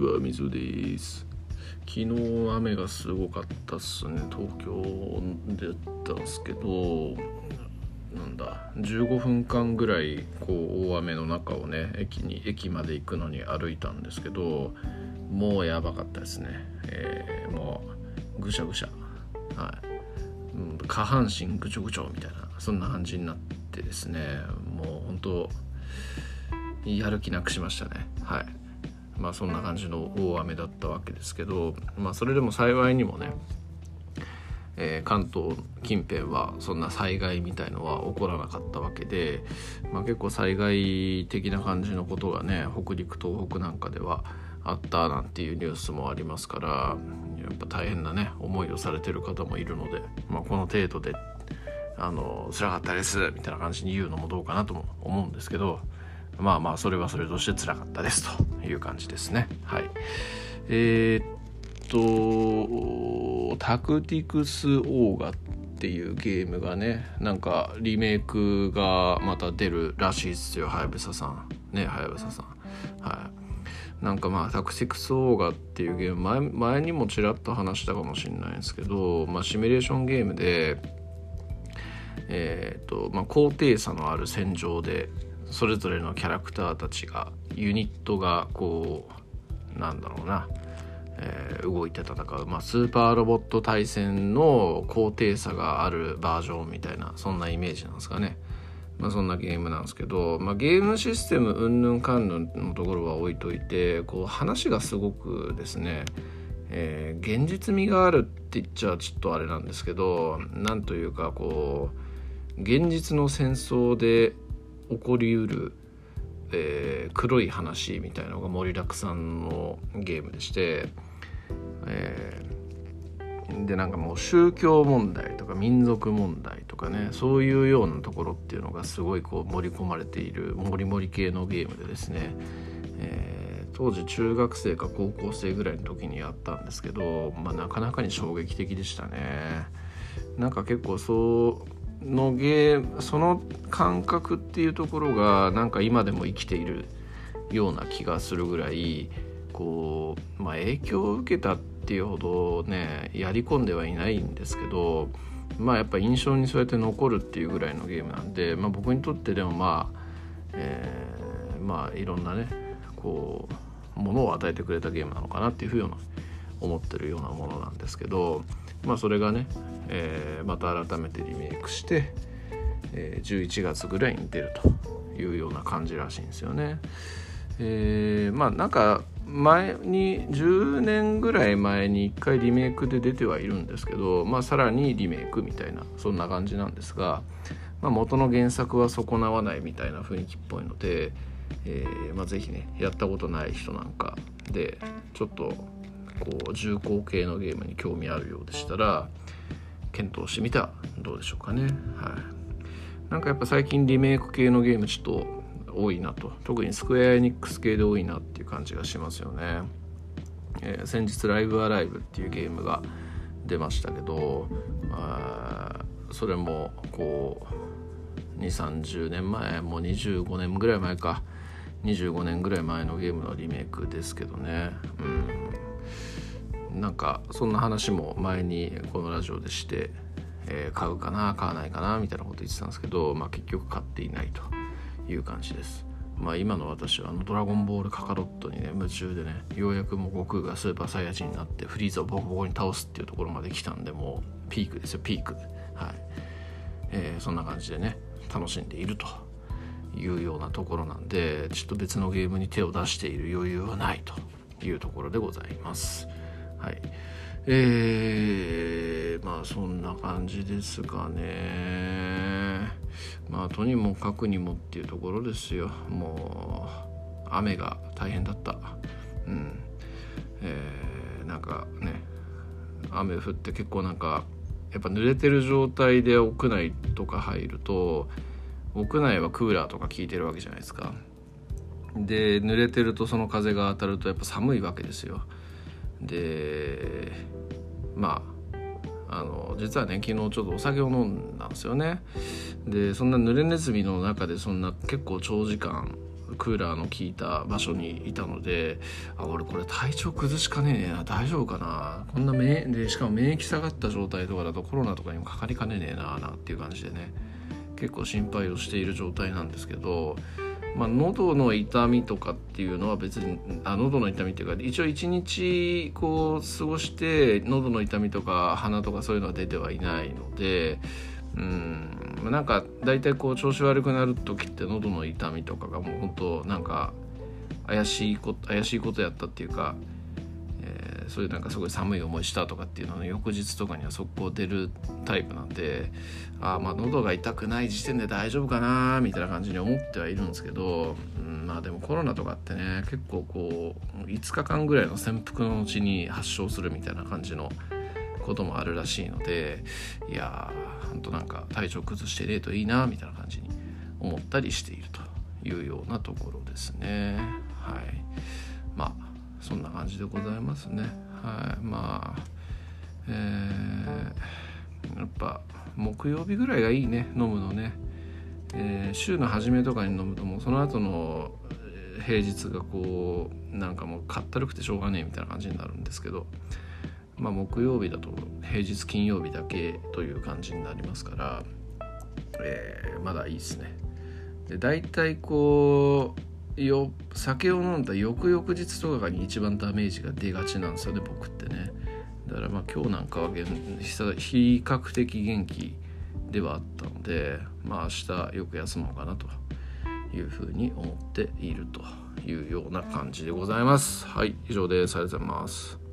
はみぞです。昨日雨がすごかったっすね。東京でやったんですけどなんだ15分間ぐらいこう大雨の中をね駅に駅まで行くのに歩いたんですけどもうやばかったですね、えー、もうぐしゃぐしゃ。はい、うん、下半身ぐちょぐちょみたいなそんな感じになってですね。もう本当やる気なくしましたね。はい。まあそんな感じの大雨だったわけですけどまあそれでも幸いにもねえー、関東近辺はそんな災害みたいのは起こらなかったわけで、まあ、結構災害的な感じのことがね北陸東北なんかではあったなんていうニュースもありますからやっぱ大変なね思いをされてる方もいるので、まあ、この程度であの辛かったですみたいな感じに言うのもどうかなとも思うんですけどまあまあそれはそれとして辛かったですという感じですね。はい。えー、っとタクティクスオーガっていうゲームがねなんかリメイクがまた出るらしいですよはやぶささん。ねはやぶささん。はい。なんかまあタクティクスオーガっていうゲーム前前にもちらっと話したかもしれないんですけど、まあ、シミュレーションゲームでえーとまあ、高低差のある戦場でそれぞれのキャラクターたちがユニットがこうなんだろうな、えー、動いて戦う、まあ、スーパーロボット対戦の高低差があるバージョンみたいなそんなイメージなんですかね。まあ、そんなゲームなんですけど、まあ、ゲームシステムうんぬんかんぬんのところは置いといてこう話がすごくですね、えー、現実味があるって言っちゃちょっとあれなんですけどなんというかこう現実の戦争で起こりうる、えー、黒い話みたいのが盛りだくさんのゲームでして、えー、でなんかもう宗教問題とか民族問題とかねそういうようなところっていうのがすごいこう盛り込まれているモリモリ系のゲームでですね、えー、当時中学生か高校生ぐらいの時にやったんですけど、まあ、なかなかに衝撃的でしたね。なんか結構そうのゲーその感覚っていうところがなんか今でも生きているような気がするぐらいこう、まあ、影響を受けたっていうほどねやり込んではいないんですけどまあやっぱ印象にそうやって残るっていうぐらいのゲームなんで、まあ、僕にとってでもまあ、えー、まあいろんなねこうものを与えてくれたゲームなのかなっていうふうに思ってるようなものなんですけどまあそれがね、えー、また改めてリメイクして、えー、11月ぐらいに出るというような感じらしいんですよね。えー、まあなんか前に10年ぐらい前に1回リメイクで出てはいるんですけど、まあ、さらにリメイクみたいなそんな感じなんですが、まあ、元の原作は損なわないみたいな雰囲気っぽいので、えーまあ、ぜひねやったことない人なんかでちょっとこう重厚系のゲームに興味あるようでしたら検討してみたらどうでしょうかね。はい。なんかやっぱ最近リメイク系のゲームちょっと多いなと。特にスクエアエニックス系で多いなっていう感じがしますよね、えー、先日ライブアライブっていうゲームが出ましたけど、あ、それもこう2 3 0年前もう25年ぐらい前か。25年ぐらい前のゲームのリメイクですけどね。うん。なんかそんな話も前にこのラジオでして、えー、買うかな買わないかなみたいなこと言ってたんですけど、まあ、結局買っていないという感じです。まあ、今の私はあのドラゴンボールカカロットにね夢中でねようやくもう悟空がスーパーサイヤ人になってフリーザをボコボコに倒すっていうところまで来たんでもうピークですよピークはい、えー、そんな感じでね楽しんでいるというようなところなんでちょっと別のゲームに手を出している余裕はないというところでございます。はい。えー、まあそんな感じですかね。まあとにもかくにもっていうところですよ。もう雨が大変だった。うん。えー、なんかね、雨降って結構なんかやっぱ濡れてる状態で屋内とか入ると屋内はクーラーとか効いてるわけじゃないですか。で濡れてるとその風が当たるとやっぱ寒いわけですよ。でまああの実はね昨日ちょっとお酒を飲んだんですよね。でそんな濡れネズミの中でそんな結構長時間クーラーの効いた場所にいたのであ俺これ体調崩しかねえな大丈夫かな。こんなめでしかも免疫下がった状態とかだとコロナとかにもかかりかねねえななっていう感じでね。結構心配をしている状態なんですけどまあ、喉の痛みとかっていうのは別にあ喉の痛みっていうか一応一日こう過ごして喉の痛みとか鼻とかそういうのは出てはいないのでうんなんか大体こう調子悪くなる時って喉の痛みとかがもう本当なんか怪しいこと怪しいことやったっていうかそういうなんかすごい寒い思いしたとかっていうのの翌日とかには速攻出るタイプなんでああまあ喉が痛くない時点で大丈夫かなみたいな感じに思ってはいるんですけど、うん、まあでもコロナとかってね結構こう5日間ぐらいの潜伏のうちに発症するみたいな感じのこともあるらしいのでいやーほんとなんか体調崩してねえといいなみたいな感じに思ったりしているというようなところですね。はい。感じでございますね。はい。まあえー、やっぱ木曜日ぐらいがいいね。飲むのね、えー、週の初めとかに飲むともうその後の平日がこうなんかもうかったるくてしょうがねえみたいな感じになるんですけどまあ木曜日だと平日金曜日だけという感じになりますから、えー、まだいいですね。で大体こうよ酒を飲んだ翌々日とかに一番ダメージが出がちなんですよね僕ってね。だからまあ今日なんかは比較的元気ではあったのでまあ明日よく休もうかなというふうに思っているというような感じでございます。はい以上です。ありがとうございます。